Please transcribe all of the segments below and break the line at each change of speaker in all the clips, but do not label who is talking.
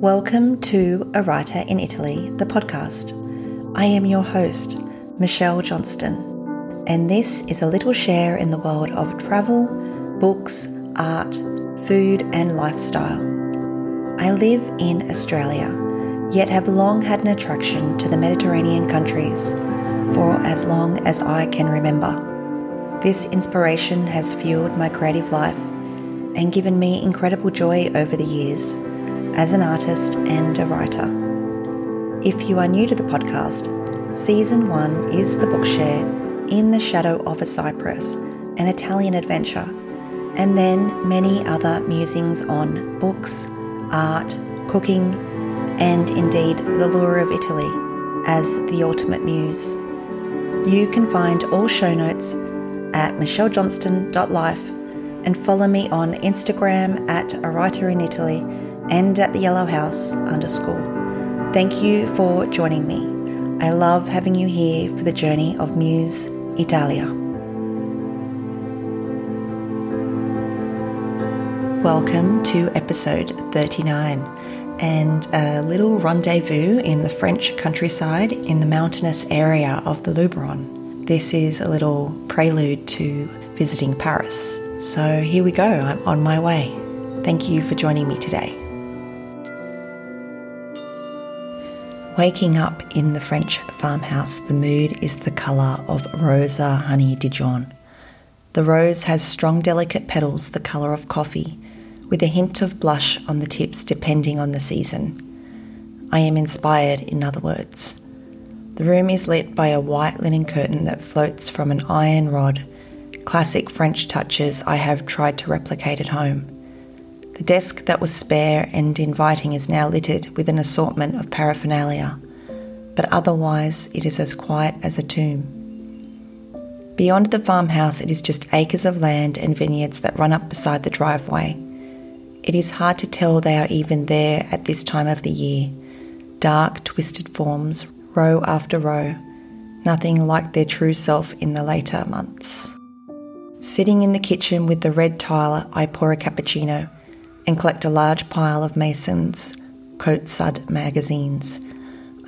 Welcome to A Writer in Italy, the podcast. I am your host, Michelle Johnston, and this is a little share in the world of travel, books, art, food, and lifestyle. I live in Australia, yet have long had an attraction to the Mediterranean countries for as long as I can remember. This inspiration has fueled my creative life and given me incredible joy over the years as an artist and a writer. If you are new to the podcast, Season 1 is the bookshare In the Shadow of a Cypress, an Italian adventure, and then many other musings on books, art, cooking, and indeed the lure of Italy as the ultimate muse. You can find all show notes at michellejohnston.life and follow me on Instagram at a writer in Italy and at the Yellow House underscore. Thank you for joining me. I love having you here for the journey of Muse Italia. Welcome to episode 39 and a little rendezvous in the French countryside in the mountainous area of the Luberon. This is a little prelude to visiting Paris. So here we go, I'm on my way. Thank you for joining me today. Waking up in the French farmhouse, the mood is the colour of Rosa Honey Dijon. The rose has strong, delicate petals the colour of coffee, with a hint of blush on the tips depending on the season. I am inspired, in other words. The room is lit by a white linen curtain that floats from an iron rod, classic French touches I have tried to replicate at home. The desk that was spare and inviting is now littered with an assortment of paraphernalia, but otherwise it is as quiet as a tomb. Beyond the farmhouse, it is just acres of land and vineyards that run up beside the driveway. It is hard to tell they are even there at this time of the year. Dark, twisted forms, row after row, nothing like their true self in the later months. Sitting in the kitchen with the red tile, I pour a cappuccino and collect a large pile of Maisons Côté Sud magazines.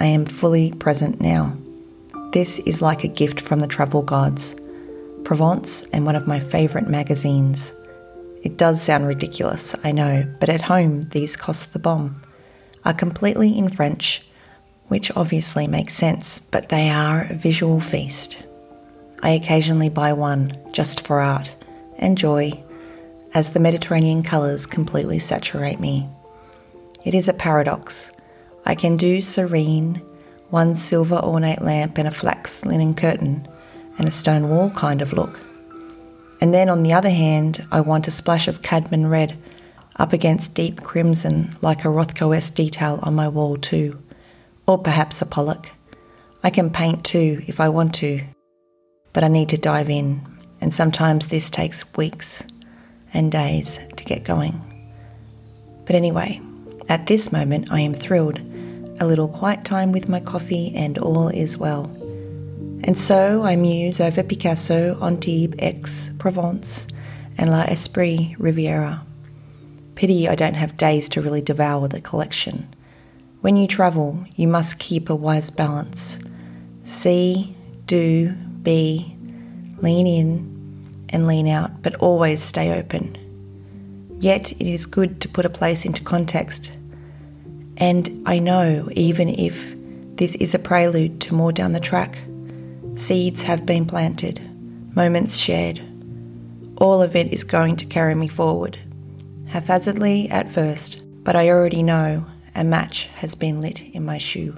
I am fully present now. This is like a gift from the travel gods. Provence and one of my favourite magazines. It does sound ridiculous, I know, but at home these cost the bomb. Are completely in French, which obviously makes sense, but they are a visual feast. I occasionally buy one just for art and joy as the Mediterranean colours completely saturate me. It is a paradox. I can do serene, one silver ornate lamp and a flax linen curtain, and a stone wall kind of look. And then on the other hand, I want a splash of cadmium red up against deep crimson like a Rothko detail on my wall too, or perhaps a Pollock. I can paint too if I want to, but I need to dive in, and sometimes this takes weeks and days to get going. But anyway, at this moment I am thrilled. A little quiet time with my coffee, and all is well. And so I muse over Picasso, Antibes, Aix, Provence, and La Esprit Riviera. Pity I don't have days to really devour the collection. When you travel, you must keep a wise balance. See, do, be, lean in, and lean out, but always stay open. Yet it is good to put a place into context. And I know, even if this is a prelude to more down the track, seeds have been planted, moments shared. All of it is going to carry me forward, haphazardly at first, but I already know a match has been lit in my shoe.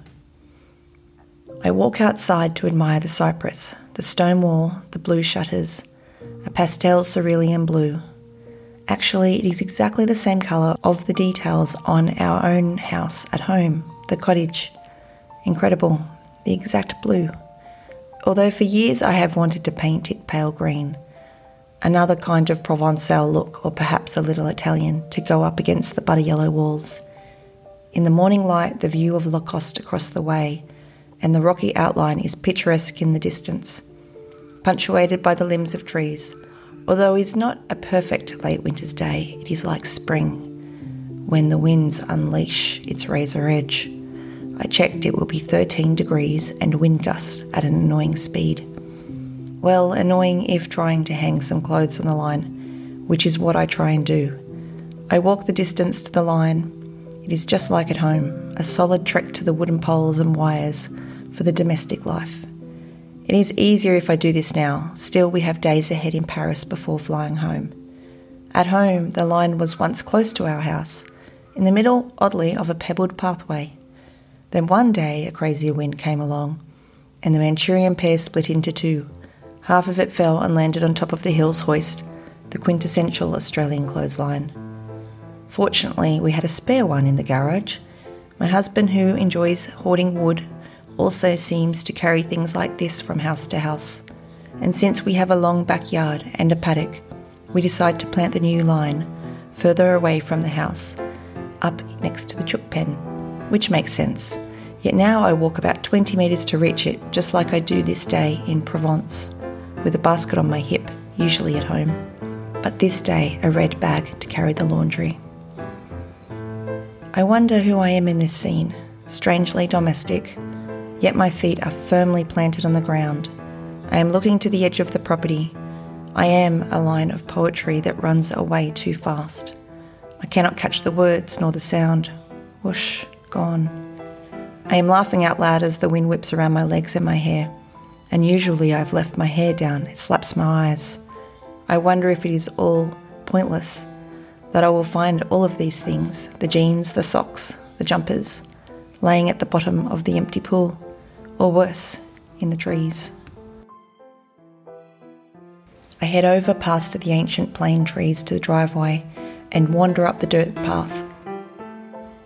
I walk outside to admire the cypress, the stone wall, the blue shutters, a pastel cerulean blue. Actually, it is exactly the same colour of the details on our own house at home, the cottage. Incredible, the exact blue. Although for years I have wanted to paint it pale green, another kind of Provençal look, or perhaps a little Italian, to go up against the butter yellow walls. In the morning light, the view of Lacoste across the way and the rocky outline is picturesque in the distance punctuated by the limbs of trees. Although it's not a perfect late winter's day, it is like spring. when the winds unleash its razor edge. I checked it will be 13 degrees and wind gusts at an annoying speed. Well, annoying if trying to hang some clothes on the line, which is what I try and do. I walk the distance to the line. It is just like at home, a solid trek to the wooden poles and wires for the domestic life. It is easier if I do this now, still, we have days ahead in Paris before flying home. At home, the line was once close to our house, in the middle, oddly, of a pebbled pathway. Then one day a crazy wind came along, and the Manchurian pear split into two. Half of it fell and landed on top of the Hills Hoist, the quintessential Australian clothesline. Fortunately, we had a spare one in the garage. My husband, who enjoys hoarding wood, also seems to carry things like this from house to house. And since we have a long backyard and a paddock, we decide to plant the new line further away from the house, up next to the chook pen which makes sense. Yet now I walk about 20 metres to reach it, just like I do this day in Provence, with a basket on my hip, usually at home. But this day, a red bag to carry the laundry. I wonder who I am in this scene, strangely domestic, yet my feet are firmly planted on the ground. I am looking to the edge of the property. I am a line of poetry that runs away too fast. I cannot catch the words nor the sound. Whoosh, gone. I am laughing out loud as the wind whips around my legs and my hair. And usually I've left my hair down, it slaps my eyes. I wonder if it is all pointless, that I will find all of these things the jeans, the socks, the jumpers laying at the bottom of the empty pool, or worse, in the trees. I head over past the ancient plane trees to the driveway and wander up the dirt path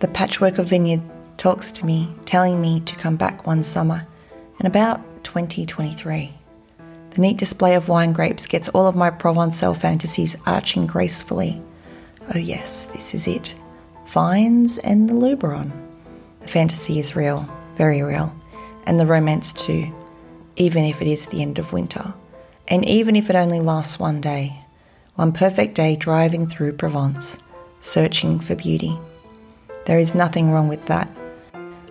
the patchwork of vineyard talks to me, telling me to come back one summer in about 2023. The neat display of wine grapes gets all of my Provençal fantasies arching gracefully. Oh, yes, this is it. Vines and the Luberon. The fantasy is real, very real, and the romance too, even if it is the end of winter, and even if it only lasts one day. One perfect day driving through Provence, searching for beauty. There is nothing wrong with that.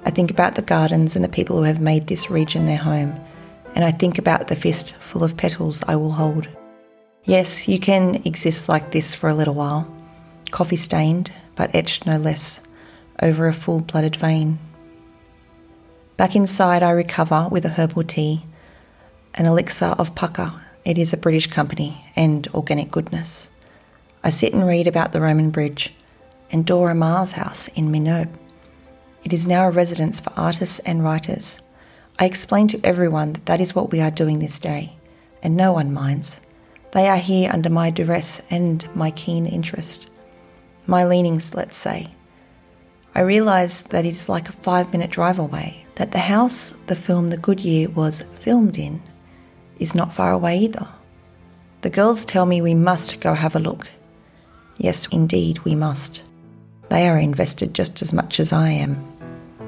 I think about the gardens and the people who have made this region their home, and I think about the fist full of petals I will hold. Yes, you can exist like this for a little while, coffee stained, but etched no less, over a full blooded vein. Back inside, I recover with a herbal tea, an elixir of Pukka. It is a British company and organic goodness. I sit and read about the Roman bridge and Dora Maar's house in Menerbes. It is now a residence for artists and writers. I explain to everyone that that is what we are doing this day, and no one minds. They are here under my duress and my keen interest. My leanings, let's say. I realise that it is like a five minute drive away, that the house the film The Good Year was filmed in is not far away either. The girls tell me we must go have a look. Yes, indeed, we must. They are invested just as much as I am.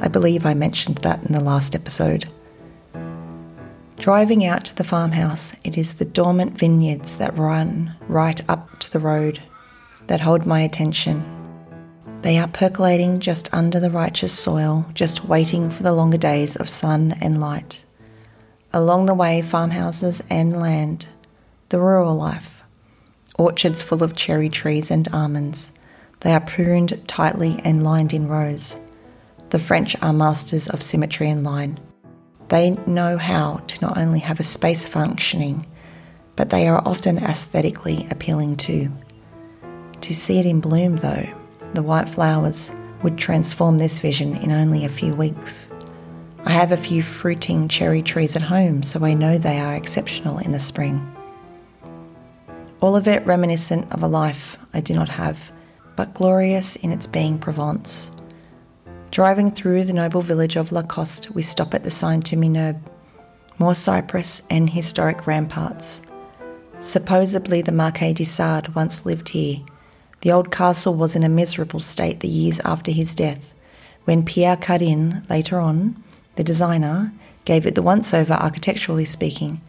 I believe I mentioned that in the last episode. Driving out to the farmhouse, it is the dormant vineyards that run right up to the road that hold my attention. They are percolating just under the righteous soil, just waiting for the longer days of sun and light. Along the way, farmhouses and land, the rural life, orchards full of cherry trees and almonds, they are pruned tightly and lined in rows. The French are masters of symmetry and line. They know how to not only have a space functioning, but they are often aesthetically appealing too. To see it in bloom, though, the white flowers would transform this vision in only a few weeks. I have a few fruiting cherry trees at home, so I know they are exceptional in the spring. All of it reminiscent of a life I do not have but glorious in its being Provence. Driving through the noble village of Lacoste, we stop at the Saint Minobe. More cypress and historic ramparts. Supposedly, the Marquis de Sade once lived here. The old castle was in a miserable state the years after his death, when Pierre Cardin, later on, the designer, gave it the once over architecturally speaking,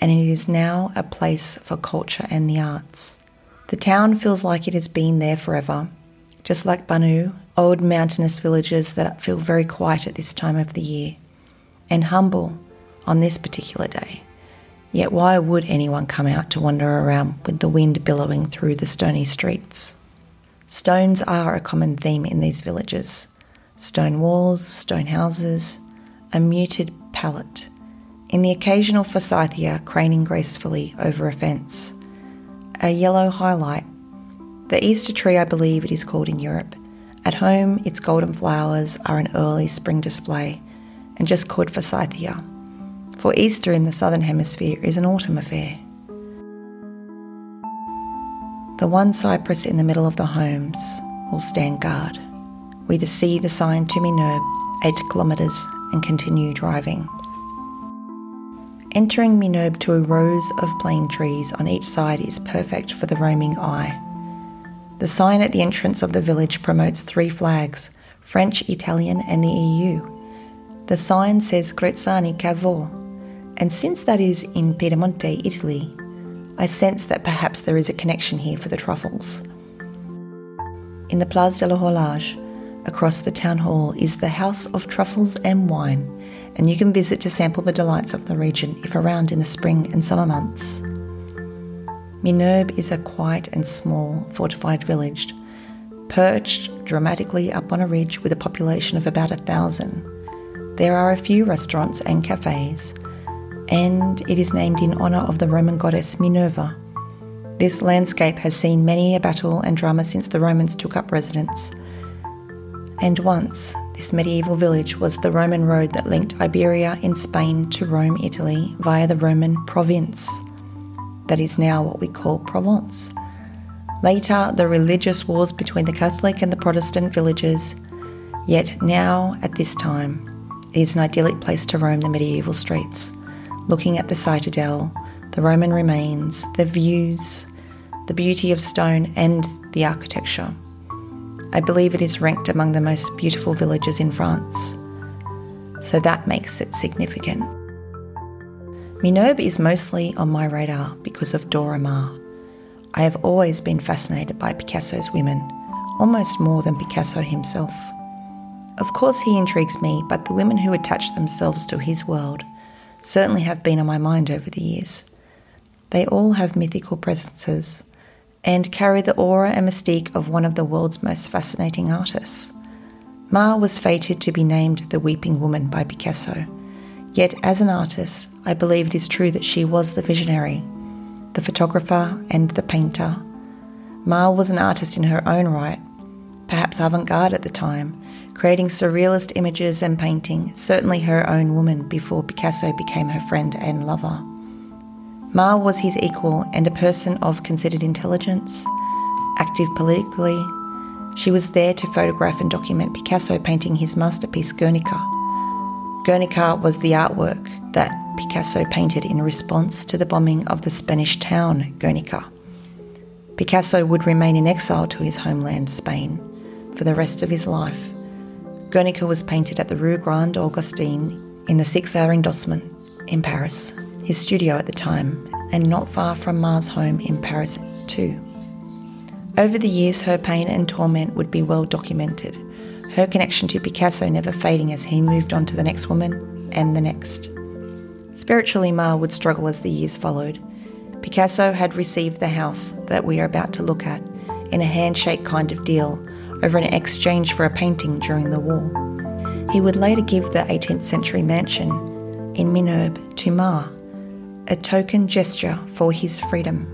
and it is now a place for culture and the arts. The town feels like it has been there forever, just like Bonnieux, old mountainous villages that feel very quiet at this time of the year, and humble on this particular day. Yet why would anyone come out to wander around with the wind billowing through the stony streets? Stones are a common theme in these villages stone walls, stone houses, a muted palette, in the occasional forsythia craning gracefully over a fence, a yellow highlight. The Easter tree, I believe it is called in Europe. At home, its golden flowers are an early spring display and just called forsythia for Easter in the Southern Hemisphere is an autumn affair. The one cypress in the middle of the homes will stand guard. We see the sign to Menerbes, 8 kilometres, and continue driving. Entering Menerbes to a rows of plane trees on each side is perfect for the roaming eye. The sign at the entrance of the village promotes three flags French, Italian, and the EU. The sign says Grinzane Cavour, and since that is in Piedemonte, Italy, I sense that perhaps there is a connection here for the truffles. In the Place de la across the town hall, is the House of Truffles and Wine, and you can visit to sample the delights of the region if around in the spring and summer months. Menerbes is a quiet and small fortified village, perched dramatically up on a ridge with a population of about a thousand. There are a few restaurants and cafes, and it is named in honour of the Roman goddess Minerva. This landscape has seen many a battle and drama since the Romans took up residence. And once, this medieval village was the Roman road that linked Iberia in Spain to Rome, Italy, via the Roman province. That is now what we call Provence. Later, the religious wars between the Catholic and the Protestant villages. Yet now, at this time, it is an idyllic place to roam the medieval streets looking at the citadel, the Roman remains, the views, the beauty of stone, and the architecture. I believe it is ranked among the most beautiful villages in France. So that makes it significant. Menerbes is mostly on my radar because of Dora Maar. I have always been fascinated by Picasso's women, almost more than Picasso himself. Of course, he intrigues me, but the women who attach themselves to his world certainly have been on my mind over the years. They all have mythical presences and carry the aura and mystique of one of the world's most fascinating artists. Maar was fated to be named the Weeping Woman by Picasso. Yet, as an artist, I believe it is true that she was the visionary, the photographer, and the painter. Maar was an artist in her own right, perhaps avant garde at the time, creating surrealist images and painting, certainly her own woman before Picasso became her friend and lover. Maar was his equal and a person of considered intelligence, active politically. She was there to photograph and document Picasso painting his masterpiece Guernica. Guernica was the artwork that Picasso painted in response to the bombing of the Spanish town Guernica. Picasso would remain in exile to his homeland, Spain, for the rest of his life Guernica was painted at the Rue Grande Augustine in the 6th arrondissement in Paris, his studio at the time, and not far from Maar's home in Paris too. Over the years, her pain and torment would be well documented, her connection to Picasso never fading as he moved on to the next woman and the next. Spiritually, Maar would struggle as the years followed. Picasso had received the house that we are about to look at in a handshake kind of deal over an exchange for a painting during the war. He would later give the 18th century mansion in Menerbes to Maar, a token gesture for his freedom.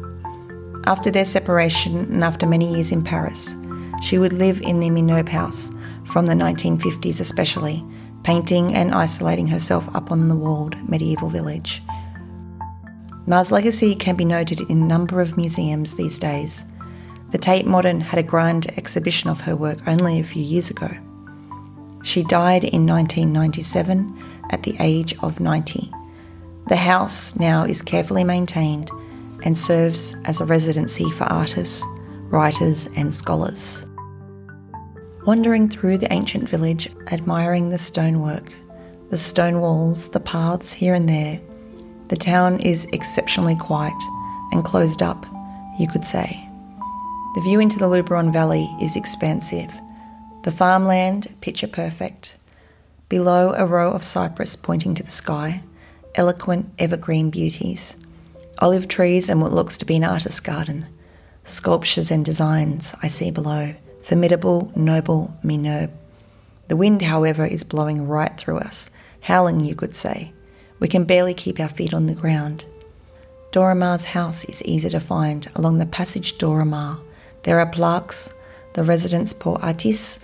After their separation and after many years in Paris, she would live in the Menerbes house from the 1950s especially, painting and isolating herself up on the walled medieval village. Maar's legacy can be noted in a number of museums these days, the Tate Modern had a grand exhibition of her work only a few years ago. She died in 1997 at the age of 90. The house now is carefully maintained and serves as a residency for artists, writers, and scholars. Wandering through the ancient village, admiring the stonework, the stone walls, the paths here and there, the town is exceptionally quiet and closed up, you could say. The view into the Luberon Valley is expansive. The farmland, picture perfect. Below, a row of cypress pointing to the sky, eloquent evergreen beauties. Olive trees and what looks to be an artist's garden. Sculptures and designs I see below. Formidable, noble Menerbes. The wind, however, is blowing right through us, howling, you could say. We can barely keep our feet on the ground. Dora Maar's house is easy to find along the passage Dora Maar. There are plaques, the residence pour artistes,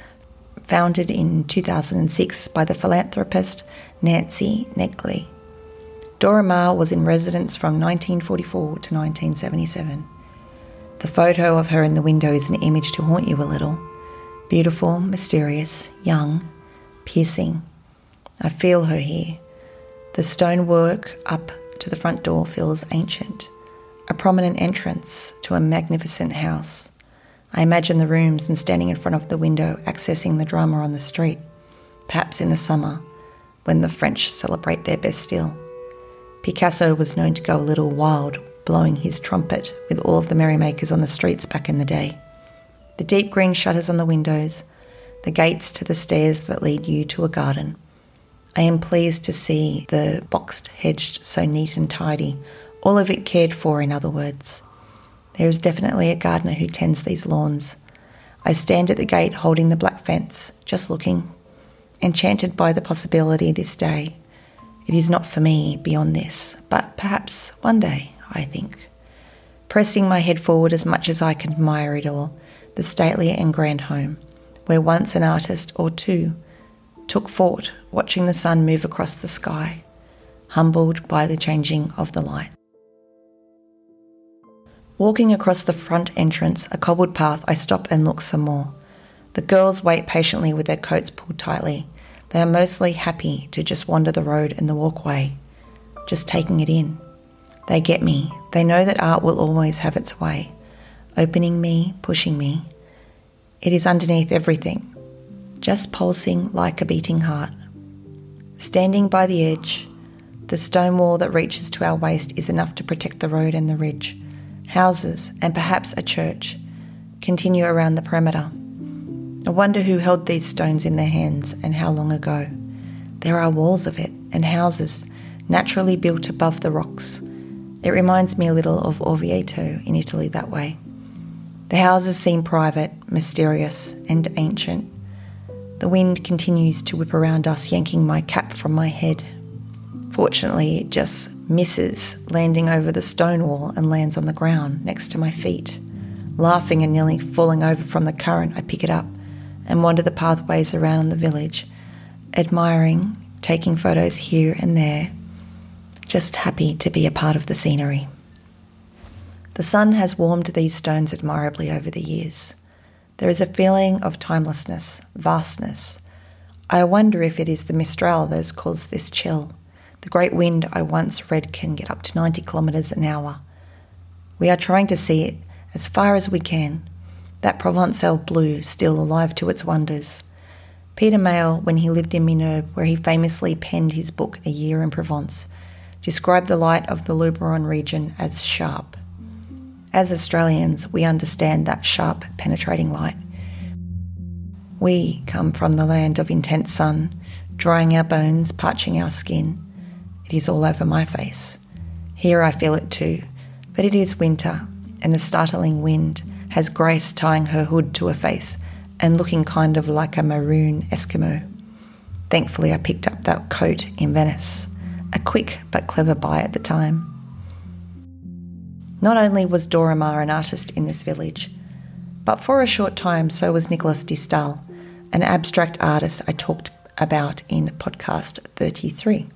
founded in 2006 by the philanthropist Nancy Negley. Dora Maar was in residence from 1944 to 1977. The photo of her in the window is an image to haunt you a little. Beautiful, mysterious, young, piercing. I feel her here. The stonework up to the front door feels ancient, a prominent entrance to a magnificent house. I imagine the rooms and standing in front of the window, accessing the drama on the street, perhaps in the summer, when the French celebrate their Bastille. Picasso was known to go a little wild, blowing his trumpet with all of the merrymakers on the streets back in the day. The deep green shutters on the windows, the gates to the stairs that lead you to a garden. I am pleased to see the boxed hedged so neat and tidy, all of it cared for, in other words. There is definitely a gardener who tends these lawns. I stand at the gate holding the black fence, just looking, enchanted by the possibility this day. It is not for me beyond this, but perhaps one day, I think. Pressing my head forward as much as I can admire it all, the stately and grand home, where once an artist or two took fort watching the sun move across the sky, humbled by the changing of the light. Walking across the front entrance, a cobbled path, I stop and look some more. The girls wait patiently with their coats pulled tightly. They are mostly happy to just wander the road and the walkway, just taking it in. They get me. They know that art will always have its way, opening me, pushing me. It is underneath everything, just pulsing like a beating heart. Standing by the edge, the stone wall that reaches to our waist is enough to protect the road and the ridge houses, and perhaps a church continue around the perimeter. I wonder who held these stones in their hands and how long ago. There are walls of it and houses naturally built above the rocks. It reminds me a little of Orvieto in Italy that way. The houses seem private, mysterious, and ancient. The wind continues to whip around us, yanking my cap from my head. Fortunately, it just misses, landing over the stone wall and lands on the ground next to my feet. Laughing and nearly falling over from the current, I pick it up and wander the pathways around the village, admiring, taking photos here and there, just happy to be a part of the scenery. The sun has warmed these stones admirably over the years. There is a feeling of timelessness, vastness. I wonder if it is the Mistral that has caused this chill. The great wind I once read can get up to 90 kilometres an hour. We are trying to see it as far as we can. That Provençal blue still alive to its wonders. Peter Mayle, when he lived in Menerbes, where he famously penned his book A Year in Provence, described the light of the Luberon region as sharp. As Australians, we understand that sharp, penetrating light. We come from the land of intense sun, drying our bones, parching our skin. It is all over my face. Here I feel it too, but it is winter, and the startling wind has Grace tying her hood to her face and looking kind of like a maroon Eskimo. Thankfully, I picked up that coat in Venice, a quick but clever buy at the time. Not only was Dora Maar an artist in this village, but for a short time so was Nicolas de Stael, an abstract artist I talked about in podcast 33.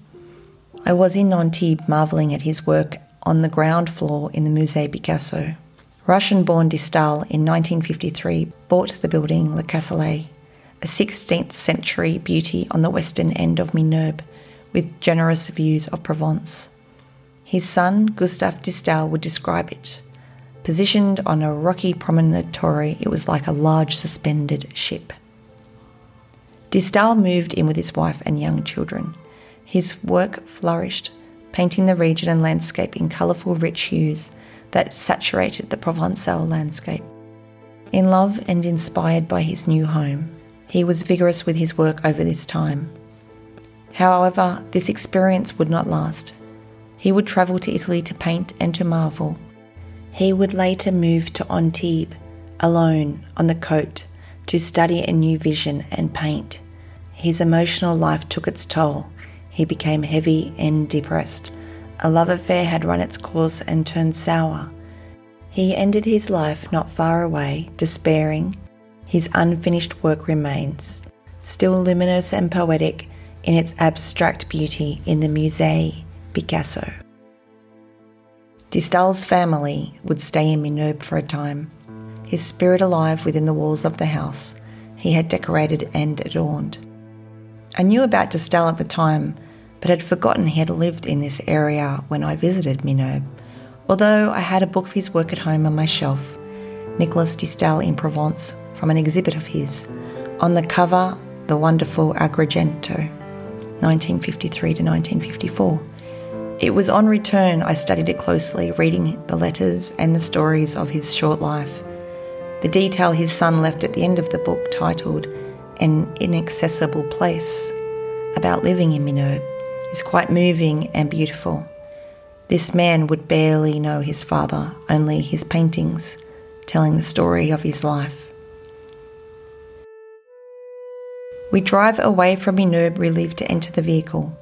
I was in Antibes marvelling at his work on the ground floor in the Musée Picasso. Russian born de in 1953 bought the building Le Castellet, a 16th century beauty on the western end of Menerbes, with generous views of Provence. His son, Gustave de would describe it. Positioned on a rocky promontory, it was like a large suspended ship. De moved in with his wife and young children. His work flourished, painting the region and landscape in colourful, rich hues that saturated the Provençal landscape. In love and inspired by his new home, he was vigorous with his work over this time. However, this experience would not last. He would travel to Italy to paint and to marvel. He would later move to Antibes, alone on the Côte, to study a new vision and paint. His emotional life took its toll. He became heavy and depressed. A love affair had run its course and turned sour. He ended his life not far away, despairing. His unfinished work remains, still luminous and poetic in its abstract beauty in the Musée Picasso. De Stael's family would stay in Menerbes for a time, his spirit alive within the walls of the house he had decorated and adorned. I knew about de Stael at the time, but had forgotten he had lived in this area when I visited Menerbes, although I had a book of his work at home on my shelf, Nicolas de Stael in Provence, from an exhibit of his. On the cover, the wonderful Agrigento, 1953 to 1954. It was on return I studied it closely, reading the letters and the stories of his short life. The detail his son left at the end of the book, titled An Inaccessible Place, about living in Menerbes, is quite moving and beautiful. This man would barely know his father, only his paintings, telling the story of his life. We drive away from Menerbes relieved to enter the vehicle.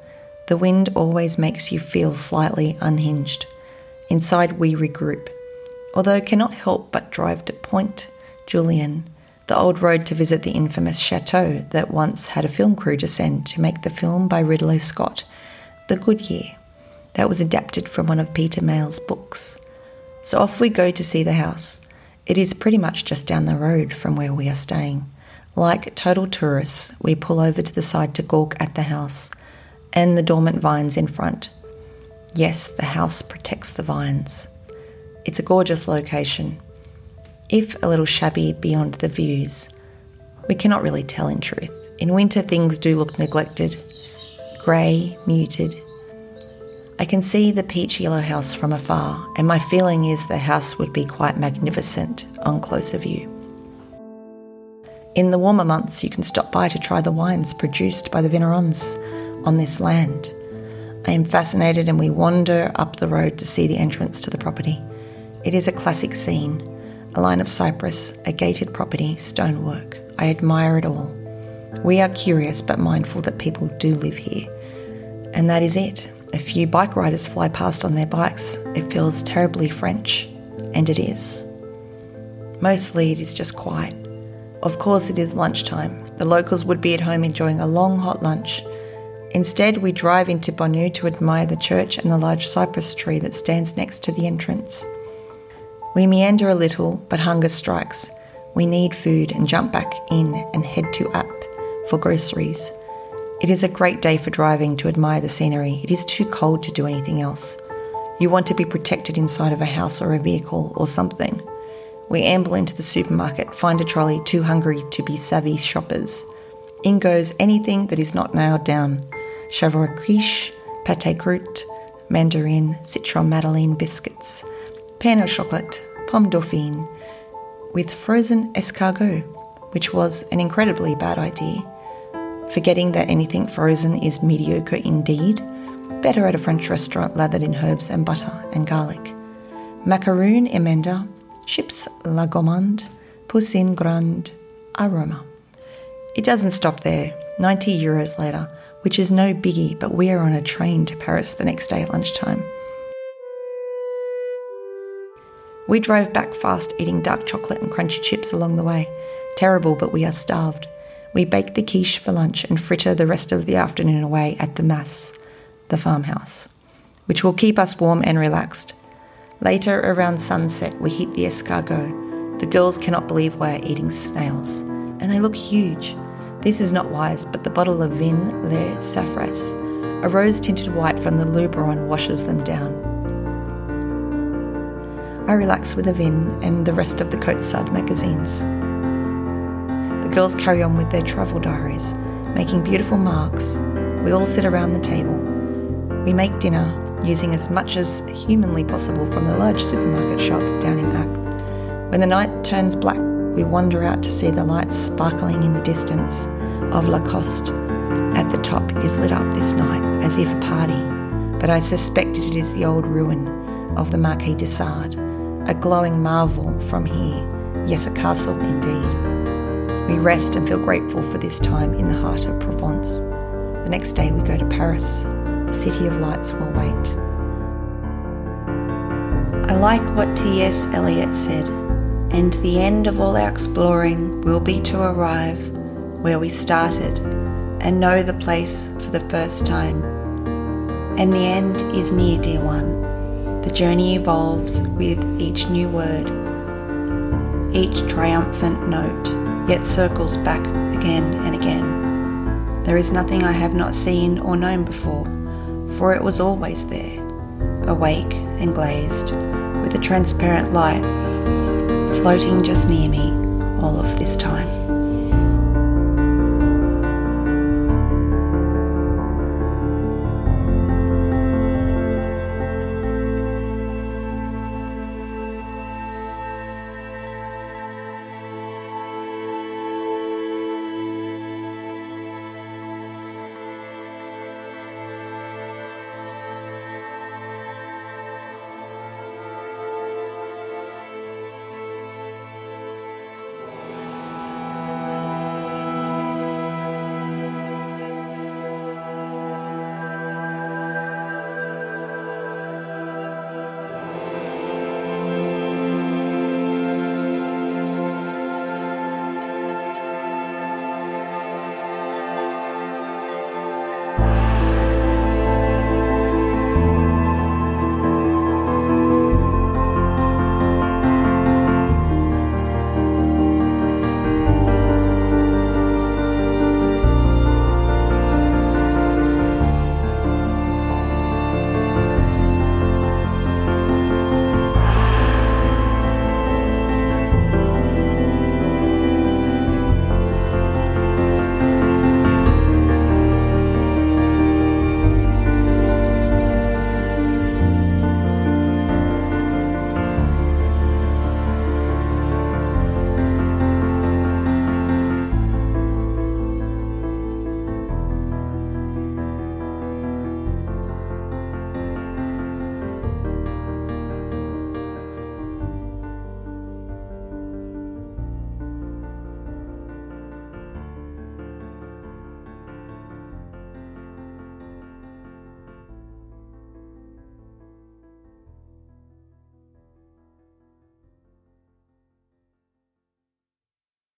The wind always makes you feel slightly unhinged. Inside, we regroup, although cannot help but drive to Pont Julien, the old road to visit the infamous chateau that once had a film crew descend to make the film by Ridley Scott, The Good Year, that was adapted from one of Peter Mayle's books. So off we go to see the house. It is pretty much just down the road from where we are staying. Like total tourists, we pull over to the side to gawk at the house and the dormant vines in front. Yes, the house protects the vines. It's a gorgeous location. If a little shabby beyond the views, we cannot really tell in truth. In winter, things do look neglected, grey, muted. I can see the peach yellow house from afar, and my feeling is the house would be quite magnificent on closer view. In the warmer months, you can stop by to try the wines produced by the vignerons on this land. I am fascinated, and we wander up the road to see the entrance to the property. It is a classic scene a line of cypress, a gated property, stonework. I admire it all. We are curious but mindful that people do live here. And that is it. A few bike riders fly past on their bikes. It feels terribly French, and it is. Mostly it is just quiet. Of course, it is lunchtime. The locals would be at home enjoying a long hot lunch. Instead, we drive into Bonnieux to admire the church and the large cypress tree that stands next to the entrance. We meander a little, but hunger strikes. We need food and jump back in and head to up for groceries. It is a great day for driving to admire the scenery. It is too cold to do anything else. You want to be protected inside of a house or a vehicle or something. We amble into the supermarket, find a trolley too hungry to be savvy shoppers. In goes anything that is not nailed down. Quiche, pâté croûte, mandarin, citron madeleine biscuits, pain au chocolat, pomme dauphine, with frozen escargot, which was an incredibly bad idea. Forgetting that anything frozen is mediocre indeed, better at a French restaurant lathered in herbs and butter and garlic. Macaroon emenda, chips la gourmande, poutine grande, aroma. It doesn't stop there. 90 euros later, which is no biggie, but we are on a train to Paris the next day at lunchtime. We drove back fast, eating dark chocolate and crunchy chips along the way. Terrible, but we are starved. We bake the quiche for lunch and fritter the rest of the afternoon away at the Mas, the farmhouse, which will keep us warm and relaxed. Later, around sunset, we hit the escargot. The girls cannot believe we're eating snails, and they look huge. This is not wise, but the bottle of Vin Le Safras, a rose tinted white from the Luberon, washes them down. I relax with a Vin and the rest of the Côte magazines. The girls carry on with their travel diaries, making beautiful marks. We all sit around the table. We make dinner, using as much as humanly possible from the large supermarket shop down in Apt. When the night turns black we wander out to see the lights sparkling in the distance of Lacoste. At the top, is lit up this night as if a party, but I suspect it is the old ruin of the Marquis de Sade, a glowing marvel from here, yes, a castle indeed. We rest and feel grateful for this time in the heart of Provence. The next day, we go to Paris. The city of lights will wait. I like what T.S. Eliot said, and the end of all our exploring will be to arrive where we started and know the place for the first time. And the end is near, dear one. The journey evolves with each new word, each triumphant note, yet circles back again and again. There is nothing I have not seen or known before, for it was always there, awake and glazed with a transparent light floating just near me all of this time.